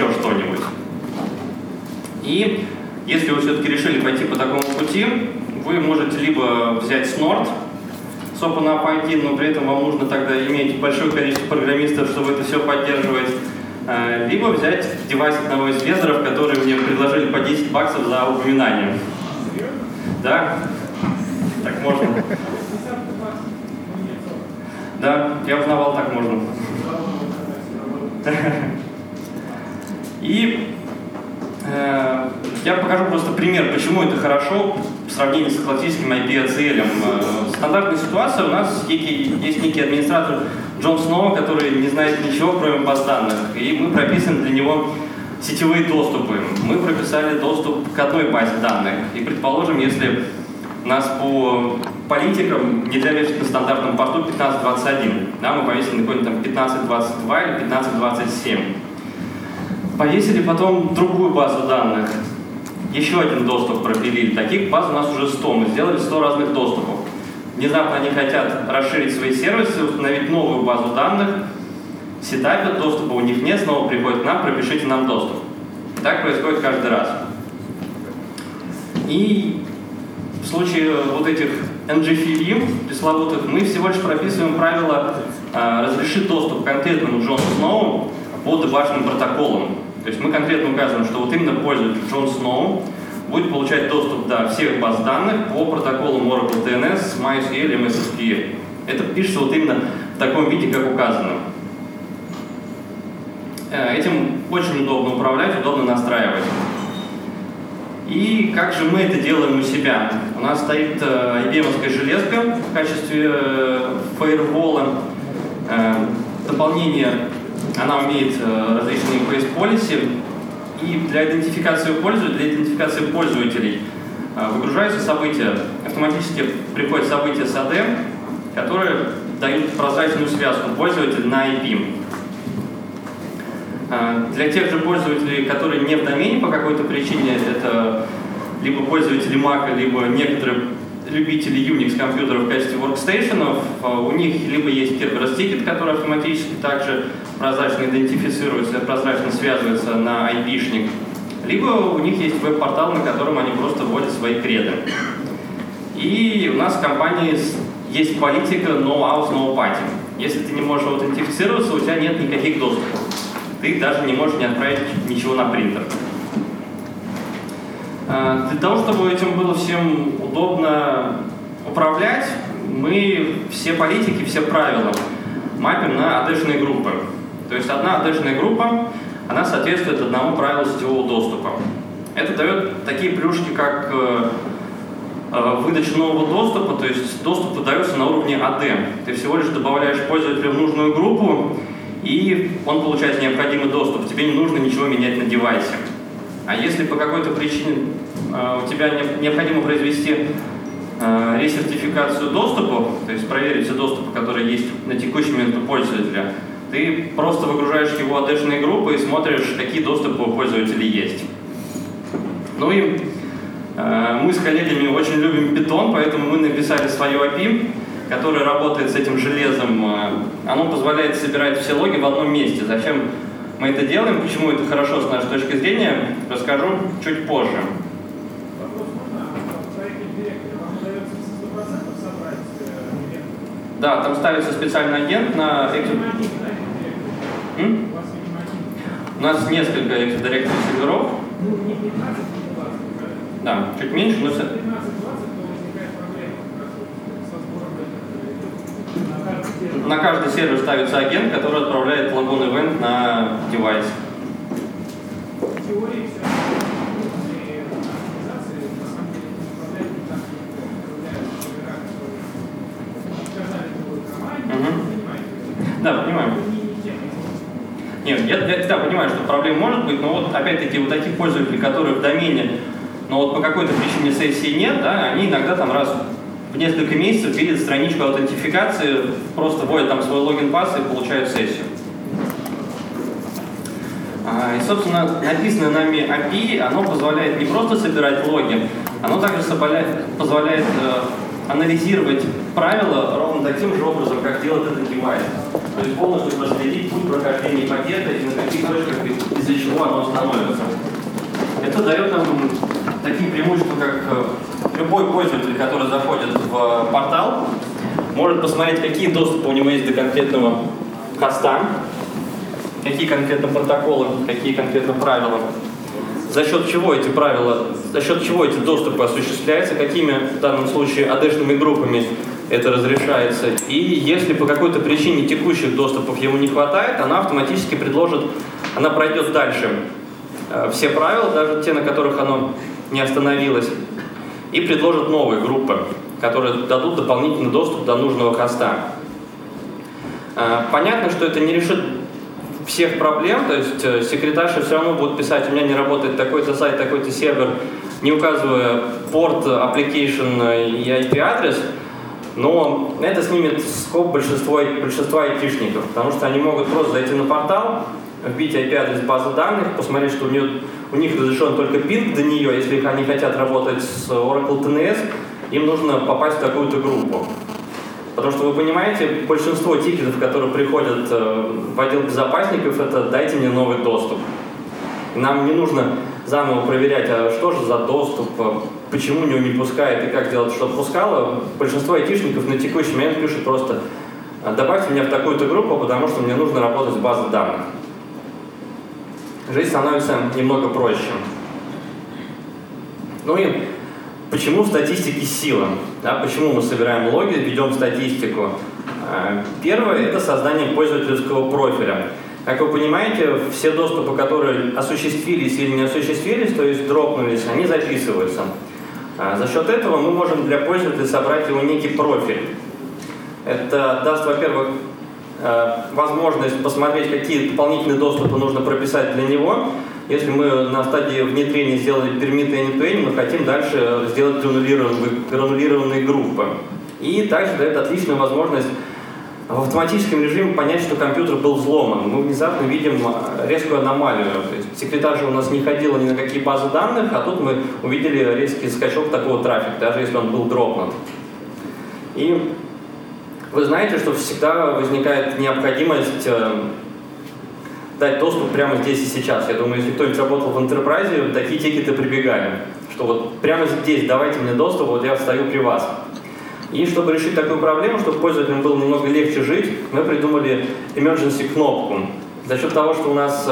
еще что-нибудь. И если вы все-таки решили пойти по такому пути, вы можете либо взять Snort OpenApp ID, но при этом вам нужно тогда иметь большое количество программистов, чтобы это все поддерживать, э, либо взять девайс одного из вендоров, которые мне предложили по 10 баксов за упоминание. Да? Так можно. Да, я узнавал, так можно. И э, я покажу просто пример, почему это хорошо в сравнении с классическим IP-ACL. Э, стандартная ситуация, у нас есть некий администратор Джон Сноу, который не знает ничего, кроме баз данных, и мы прописаны для него сетевые доступы. Мы прописали доступ к одной базе данных. И предположим, если нас по политикам нельзя вешать на стандартном порту 1521. Да, мы повесили на какой-нибудь там 1522 или 1527. Повесили потом другую базу данных. Еще один доступ пропилили. Таких баз у нас уже 100. Мы сделали 100 разных доступов. Внезапно они хотят расширить свои сервисы, установить новую базу данных, сетапят, доступа у них нет, снова приходят к нам, пропишите нам доступ. Так происходит каждый раз. И в случае вот этих NGFV пресловутых мы всего лишь прописываем правило э, разрешить доступ к конкретному Джону Сноу по дебажным протоколам. То есть мы конкретно указываем, что вот именно пользователь Джон Сноу будет получать доступ до всех баз данных по протоколам Oracle DNS, MySQL и MSSQL. Это пишется вот именно в таком виде, как указано. Э, этим очень удобно управлять, удобно настраивать. И как же мы это делаем у себя? У нас стоит IBM э, железка в качестве э, фаервола. Дополнение, она умеет различные PS policy. И для идентификации пользователей, для идентификации пользователей выгружаются события, автоматически приходят события с AD, которые дают прозрачную связку пользователя на IP. А, для тех же пользователей, которые не в домене по какой-то причине, это либо пользователи Mac, либо некоторые любители Unix компьютеров в качестве workstationов, а, у них либо есть Kerberos Ticket, который автоматически также прозрачно идентифицируется, прозрачно связывается на IP-шник, либо у них есть веб-портал, на котором они просто вводят свои креды. И у нас в компании есть политика no house, no party. Если ты не можешь аутентифицироваться, у тебя нет никаких доступов ты даже не можешь не отправить ничего на принтер. А, для того, чтобы этим было всем удобно управлять, мы все политики, все правила мапим на адешные группы. То есть одна адешная группа, она соответствует одному правилу сетевого доступа. Это дает такие плюшки, как э, э, выдача нового доступа, то есть доступ выдается на уровне AD. Ты всего лишь добавляешь пользователя в нужную группу, и он получает необходимый доступ. Тебе не нужно ничего менять на девайсе. А если по какой-то причине э, у тебя не, необходимо произвести ресертификацию доступов, то есть проверить все доступы, которые есть на текущий момент у пользователя, ты просто выгружаешь его адешные группы и смотришь, какие доступы у пользователей есть. Ну и э, мы с коллегами очень любим Python, поэтому мы написали свою API, которое работает с этим железом, э, оно позволяет собирать все логи в одном месте. Зачем мы это делаем, почему это хорошо с нашей точки зрения, расскажу чуть позже. Да, там ставится специальный агент на У нас несколько Active серверов. Да, чуть меньше, но на каждый сервер ставится агент, который отправляет логон event на девайс понимаю. Нет, я, я да, понимаю, что проблем может быть, но вот опять-таки вот таких пользователей, которые в домене, но вот по какой-то причине сессии нет, да, они иногда там раз в несколько месяцев видят страничку аутентификации, просто вводят там свой логин-пас и получают сессию. А, и, собственно, написанное нами API, оно позволяет не просто собирать логи, оно также позволяет э, анализировать правила ровно таким же образом, как делает этот девайс. То есть полностью проследить путь прохождения пакета и на каких точках из-за чего оно становится. Это дает нам такие преимущества, как э, любой пользователь, который заходит в портал, может посмотреть, какие доступы у него есть до конкретного хоста, какие конкретно протоколы, какие конкретно правила, за счет чего эти правила, за счет чего эти доступы осуществляются, какими в данном случае адешными группами это разрешается. И если по какой-то причине текущих доступов ему не хватает, она автоматически предложит, она пройдет дальше э, все правила, даже те, на которых оно не остановилось, и предложит новые группы, которые дадут дополнительный доступ до нужного хоста. Э, понятно, что это не решит всех проблем, то есть э, секретарша все равно будет писать, у меня не работает такой-то сайт, такой-то сервер, не указывая порт, application и IP-адрес, но это снимет скоп большинства, большинства айтишников, потому что они могут просто зайти на портал, вбить IP-адрес базы данных, посмотреть, что у, нее, у них разрешен только пинг до нее, если они хотят работать с Oracle TNS, им нужно попасть в такую-то группу. Потому что вы понимаете, большинство тикетов, которые приходят э, в отдел безопасников, это «дайте мне новый доступ». нам не нужно заново проверять, а что же за доступ, а почему него не пускает и как сделать, чтобы пускало. Большинство айтишников на текущий момент пишут просто «А «добавьте меня в такую-то группу, потому что мне нужно работать с базой данных». Жизнь становится немного проще. Ну и Почему в статистике сила? Да, почему мы собираем логи, ведем статистику? А, первое – это создание пользовательского профиля. Как вы понимаете, все доступы, которые осуществились или не осуществились, то есть дропнулись, они записываются. А, за счет этого мы можем для пользователя собрать его некий профиль. Это даст, во-первых, а, возможность посмотреть, какие дополнительные доступы нужно прописать для него, если мы на стадии внедрения сделали пермиты end мы хотим дальше сделать гранулированные, гранулированные группы. И также дает отличную возможность в автоматическом режиме понять, что компьютер был взломан. Мы внезапно видим резкую аномалию. То есть секретарша у нас не ходила ни на какие базы данных, а тут мы увидели резкий скачок такого трафика, даже если он был дропнут. И вы знаете, что всегда возникает необходимость э, дать доступ прямо здесь и сейчас. Я думаю, если кто-нибудь работал в Enterprise, такие тикеты прибегали, что вот прямо здесь давайте мне доступ, вот я встаю при вас. И чтобы решить такую проблему, чтобы пользователям было немного легче жить, мы придумали emergency кнопку. За счет того, что у нас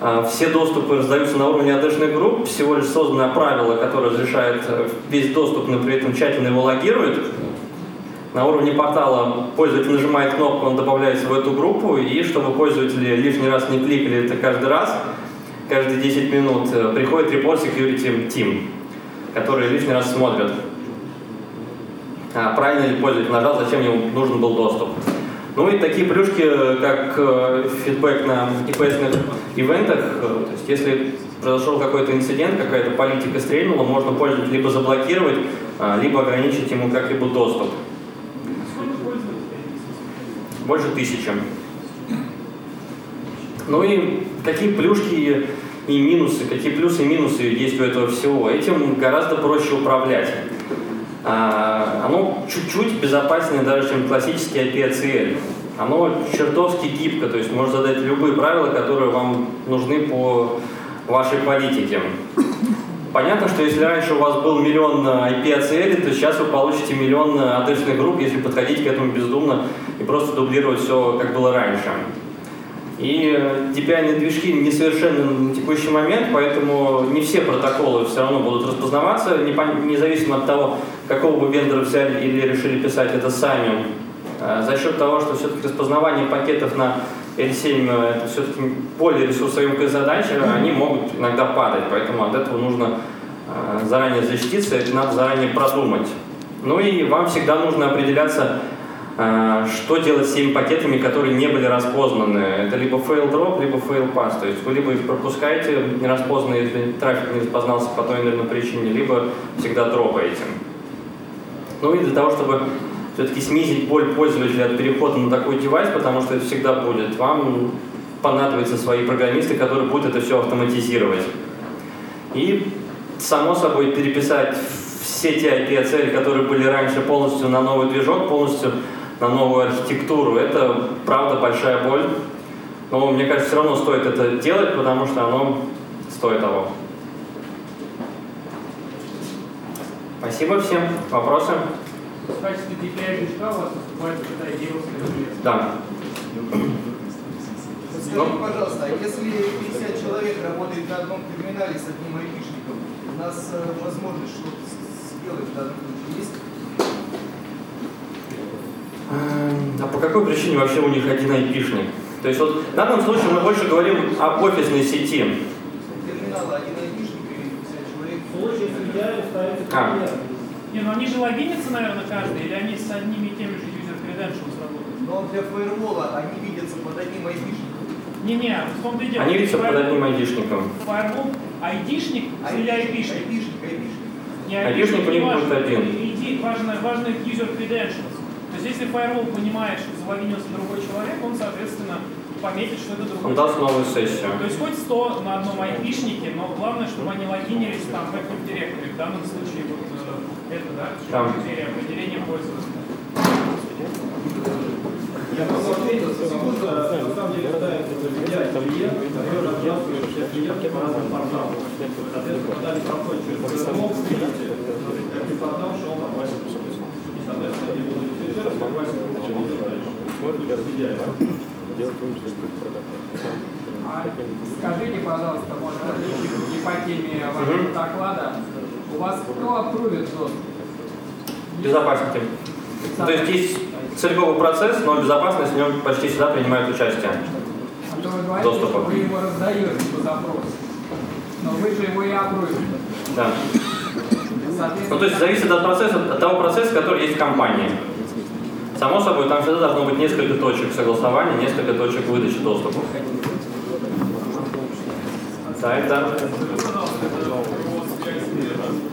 э, все доступы раздаются на уровне AD-шных групп, всего лишь создано правило, которое разрешает э, весь доступ, но при этом тщательно его логирует, на уровне портала пользователь нажимает кнопку, он добавляется в эту группу, и чтобы пользователи лишний раз не кликали это каждый раз, каждые 10 минут, э, приходит report security team, который лишний раз смотрят, правильно ли пользователь нажал, зачем ему нужен был доступ. Ну и такие плюшки, как э, фидбэк на IPS ивентах, э, то есть если произошел какой-то инцидент, какая-то политика стрельнула, можно пользователя либо заблокировать, а, либо ограничить ему как-либо доступ больше тысячи. Ну и какие плюшки и минусы, какие плюсы и минусы есть у этого всего? Этим гораздо проще управлять. А, оно чуть-чуть безопаснее даже, чем классический IP-ACL. Оно чертовски гибко, то есть можно задать любые правила, которые вам нужны по вашей политике. Понятно, что если раньше у вас был миллион IP-ACL, то сейчас вы получите миллион адресных групп, если подходить к этому бездумно и просто дублировать все, как было раньше. И DPI движки несовершенны на текущий момент, поэтому не все протоколы все равно будут распознаваться, независимо от того, какого бы вендора взяли или решили писать это сами. А за счет того, что все-таки распознавание пакетов на L7 э, это все-таки более ресурсоемкая задача, они могут иногда падать, поэтому от этого нужно э, заранее защититься, это надо заранее продумать. Ну и вам всегда нужно определяться, э, что делать с теми пакетами, которые не были распознаны. Это либо fail drop, либо fail pass. То есть вы либо их пропускаете нераспознанные, если трафик не распознался по той или иной причине, либо всегда дропаете. Ну и для того, чтобы все-таки снизить боль пользователя от перехода на такой девайс, потому что это всегда будет. Вам понадобятся свои программисты, которые будут это все автоматизировать. И, само собой, переписать все те IP-цели, которые были раньше полностью на новый движок, полностью на новую архитектуру. Это, правда, большая боль. Но мне кажется, все равно стоит это делать, потому что оно стоит того. Спасибо всем. Вопросы? В качестве DPI движка у вас выступает Да. Скажите, пожалуйста, а если 50 человек работает на одном терминале с одним айпишником, у нас э, возможность что-то сделать в данном случае есть? Эм, а по какой причине вообще у них один айпишник? То есть вот в данном случае мы больше говорим об офисной сети. Терминала один айпишник и 50 человек. В случае с идеалом ставится А. пример. Не, ну они же логинятся, наверное, каждый, или они с одними и теми же user credentials работают? Но для фаервола они видятся под одним айпишником. Не-не, в том-то и дело. Они видятся под одним айдишником. Firewall, айдишник или айпишник? Айпишник, айпишник. Не Айпишник у них будет один. Иди, важно, важно user credentials. То есть если firewall понимает, что залогинился другой человек, он, соответственно, пометит, что это другой Он даст новую сессию. То есть хоть 100 на одном айпишнике, но главное, чтобы они логинились там в Active Directory. В данном случае вот это, да, Там. критерий определения пользователя. Я просто ответил, секунду, на самом деле ставится взять клиент, который разбрасывает все клиенты по разным порталам. Соответственно, когда они проходят через РМО, видите, как портал, что он попадет. И, соответственно, они будут сервер, согласен, А Скажите, пожалуйста, может, не по теме вашего доклада, у вас кто аппрувит доступ? Безопасники. То есть есть целиковый процесс, но безопасность в нем почти всегда принимает участие. А то вы говорите, Доступа. что вы его раздаете по запросу. Но вы же его и аппрувите. Да. Ну, то есть зависит от процесса, от того процесса, который есть в компании. Само собой, там всегда должно быть несколько точек согласования, несколько точек выдачи доступа. Да, это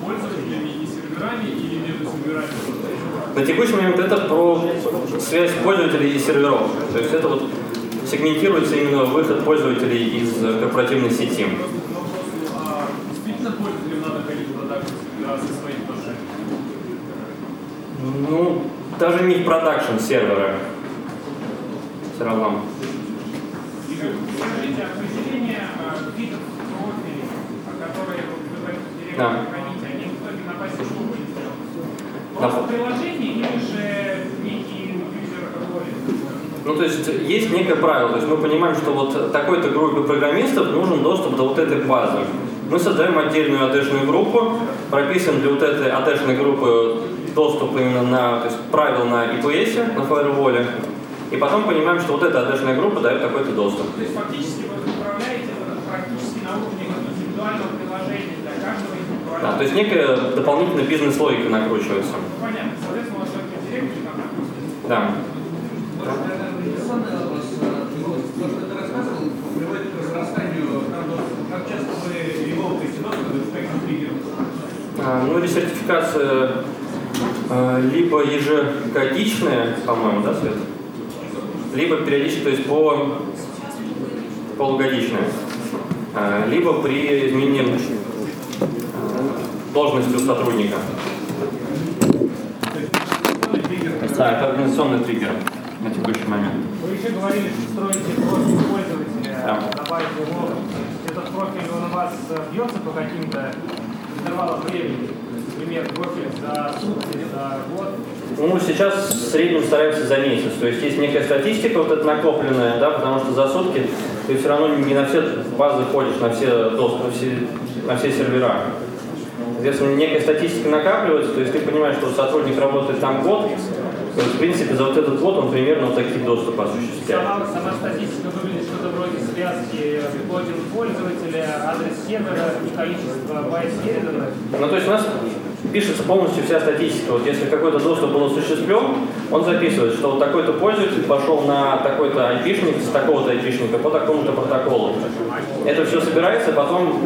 Пользователями и серверами серверами? На текущий момент это про связь пользователей и серверов. То есть это вот сегментируется именно выход пользователей из э, корпоративной сети. А действительно пользователям надо ходить в продакшн сервера со своим тоже? Ну, даже не в продакшн серверы. Все равно. Скажите, определение э, видов профилей, а которые вы в этом директоре Да. храните, они в итоге на базе чего были сделаны? На- Просто приложение или же некий юзер роли? Ну, то есть есть некое правило, то есть мы понимаем, что вот такой-то группе программистов нужен доступ до вот этой базы. Мы создаем отдельную AD-шную группу, прописываем для вот этой AD-шной группы доступ именно на, то есть правил на IPS, на фаерволе, и потом понимаем, что вот эта AD-шная группа дает такой-то доступ. То есть фактически вы управляете практически на уровне индивидуального приложения для каждого индивидуального. Да, то есть некая дополнительная бизнес-логика накручивается. Понятно. Соответственно, у вас в директоре там Да. Может, наверное, инвестиционный вопрос. э, вот, То, что ты рассказывал, приводит к разрастанию продуктов. Как часто вы револтуете доступ к спектру триггеров? А, Ну, ресертификация а, либо ежегодичная, по-моему, да, Свет? Либо периодически, то есть по полугодичная. А, Либо при изменении должности у сотрудника. Да, это организационный триггер на текущий момент. Вы еще говорили, что строите профиль пользователя, Да. добавить его. Этот профиль, он у вас э, бьется по каким-то интервалам времени? Например, профиль за сутки, за год? Ну, сейчас в среднем стараемся за месяц. То есть есть некая статистика, вот эта накопленная, да, потому что за сутки ты все равно не на все базы ходишь, на все доступы, на все, на все сервера. Соответственно, некая статистика накапливается, то есть ты понимаешь, что сотрудник работает там год, то есть, в принципе, за вот этот год он примерно вот такие доступы осуществляет. Сама, сама статистика выглядит что-то вроде связки логин пользователя, адрес сервера и количество байт переданных. Ну, то есть у нас пишется полностью вся статистика. Вот если какой-то доступ был осуществлен, он записывает, что вот такой-то пользователь пошел на такой-то айпишник с такого-то айпишника по такому-то протоколу. Это все собирается, потом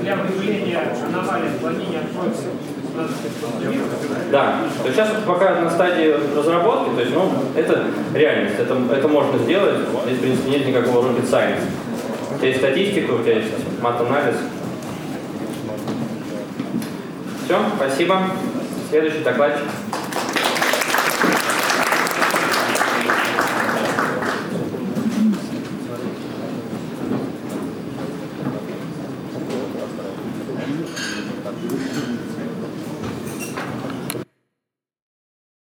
Для выявления аномалий в логине откроется. Да, то есть сейчас пока на стадии разработки, то есть, ну, это реальность, это, это можно сделать, здесь, в принципе, нет никакого rocket science. У тебя есть статистика, у тебя есть мат-анализ. Все, спасибо. Следующий докладчик.